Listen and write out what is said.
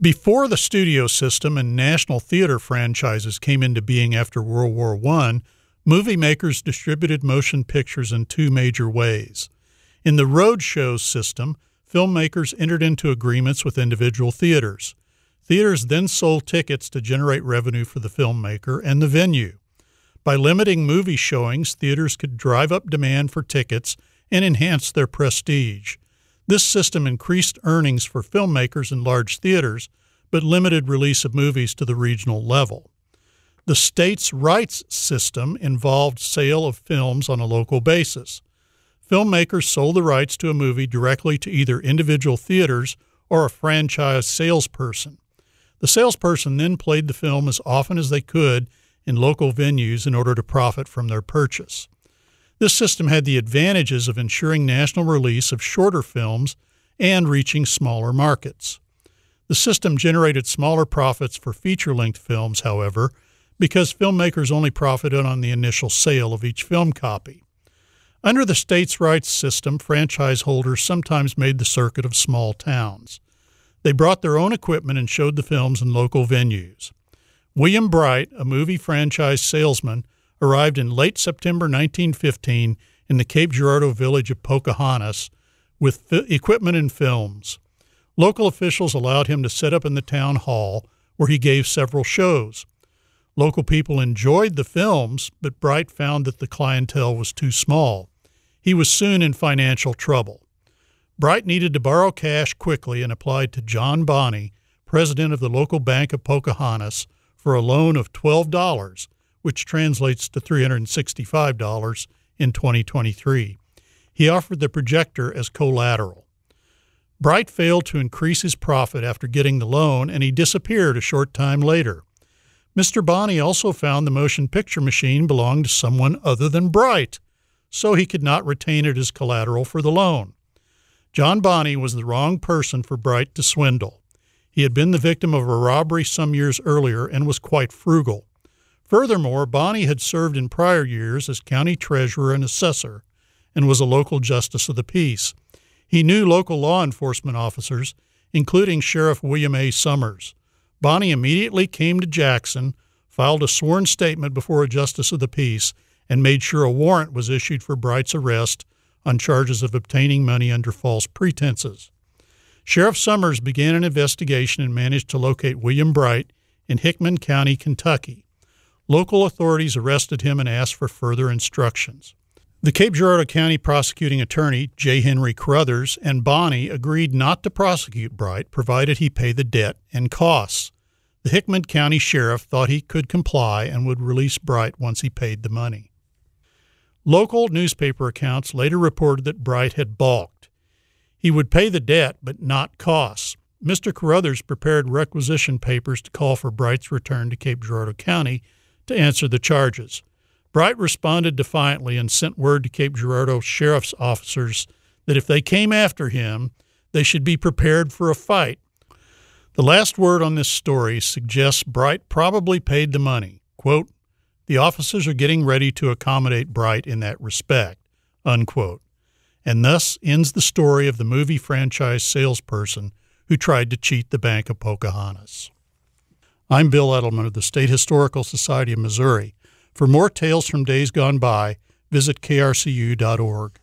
Before the studio system and national theater franchises came into being after World War I, movie makers distributed motion pictures in two major ways. In the roadshow system, filmmakers entered into agreements with individual theaters. Theaters then sold tickets to generate revenue for the filmmaker and the venue. By limiting movie showings, theaters could drive up demand for tickets and enhance their prestige. This system increased earnings for filmmakers in large theaters, but limited release of movies to the regional level. The states' rights system involved sale of films on a local basis. Filmmakers sold the rights to a movie directly to either individual theaters or a franchise salesperson. The salesperson then played the film as often as they could in local venues in order to profit from their purchase. This system had the advantages of ensuring national release of shorter films and reaching smaller markets. The system generated smaller profits for feature length films, however, because filmmakers only profited on the initial sale of each film copy. Under the states' rights system, franchise holders sometimes made the circuit of small towns. They brought their own equipment and showed the films in local venues. William Bright, a movie franchise salesman, arrived in late September 1915 in the Cape Girardeau village of Pocahontas with equipment and films. Local officials allowed him to set up in the town hall where he gave several shows. Local people enjoyed the films, but Bright found that the clientele was too small. He was soon in financial trouble. Bright needed to borrow cash quickly and applied to John Bonney, president of the local bank of Pocahontas, for a loan of $12 which translates to $365 in 2023. He offered the projector as collateral. Bright failed to increase his profit after getting the loan, and he disappeared a short time later. Mr. Bonney also found the motion picture machine belonged to someone other than Bright, so he could not retain it as collateral for the loan. John Bonney was the wrong person for Bright to swindle. He had been the victim of a robbery some years earlier and was quite frugal. Furthermore, Bonney had served in prior years as county treasurer and assessor and was a local justice of the peace. He knew local law enforcement officers, including Sheriff William A. Summers. Bonney immediately came to Jackson, filed a sworn statement before a justice of the peace, and made sure a warrant was issued for Bright's arrest on charges of obtaining money under false pretenses. Sheriff Summers began an investigation and managed to locate William Bright in Hickman County, Kentucky. Local authorities arrested him and asked for further instructions. The Cape Girardeau County prosecuting attorney, J. Henry Carruthers, and Bonney agreed not to prosecute Bright provided he pay the debt and costs. The Hickman County sheriff thought he could comply and would release Bright once he paid the money. Local newspaper accounts later reported that Bright had balked. He would pay the debt, but not costs. Mr. Carruthers prepared requisition papers to call for Bright's return to Cape Girardeau County to answer the charges. Bright responded defiantly and sent word to Cape Girardeau sheriff's officers that if they came after him, they should be prepared for a fight. The last word on this story suggests Bright probably paid the money. Quote, the officers are getting ready to accommodate Bright in that respect, unquote. And thus ends the story of the movie franchise salesperson who tried to cheat the Bank of Pocahontas. I'm Bill Eddleman of the State Historical Society of Missouri. For more tales from days gone by, visit krcu.org.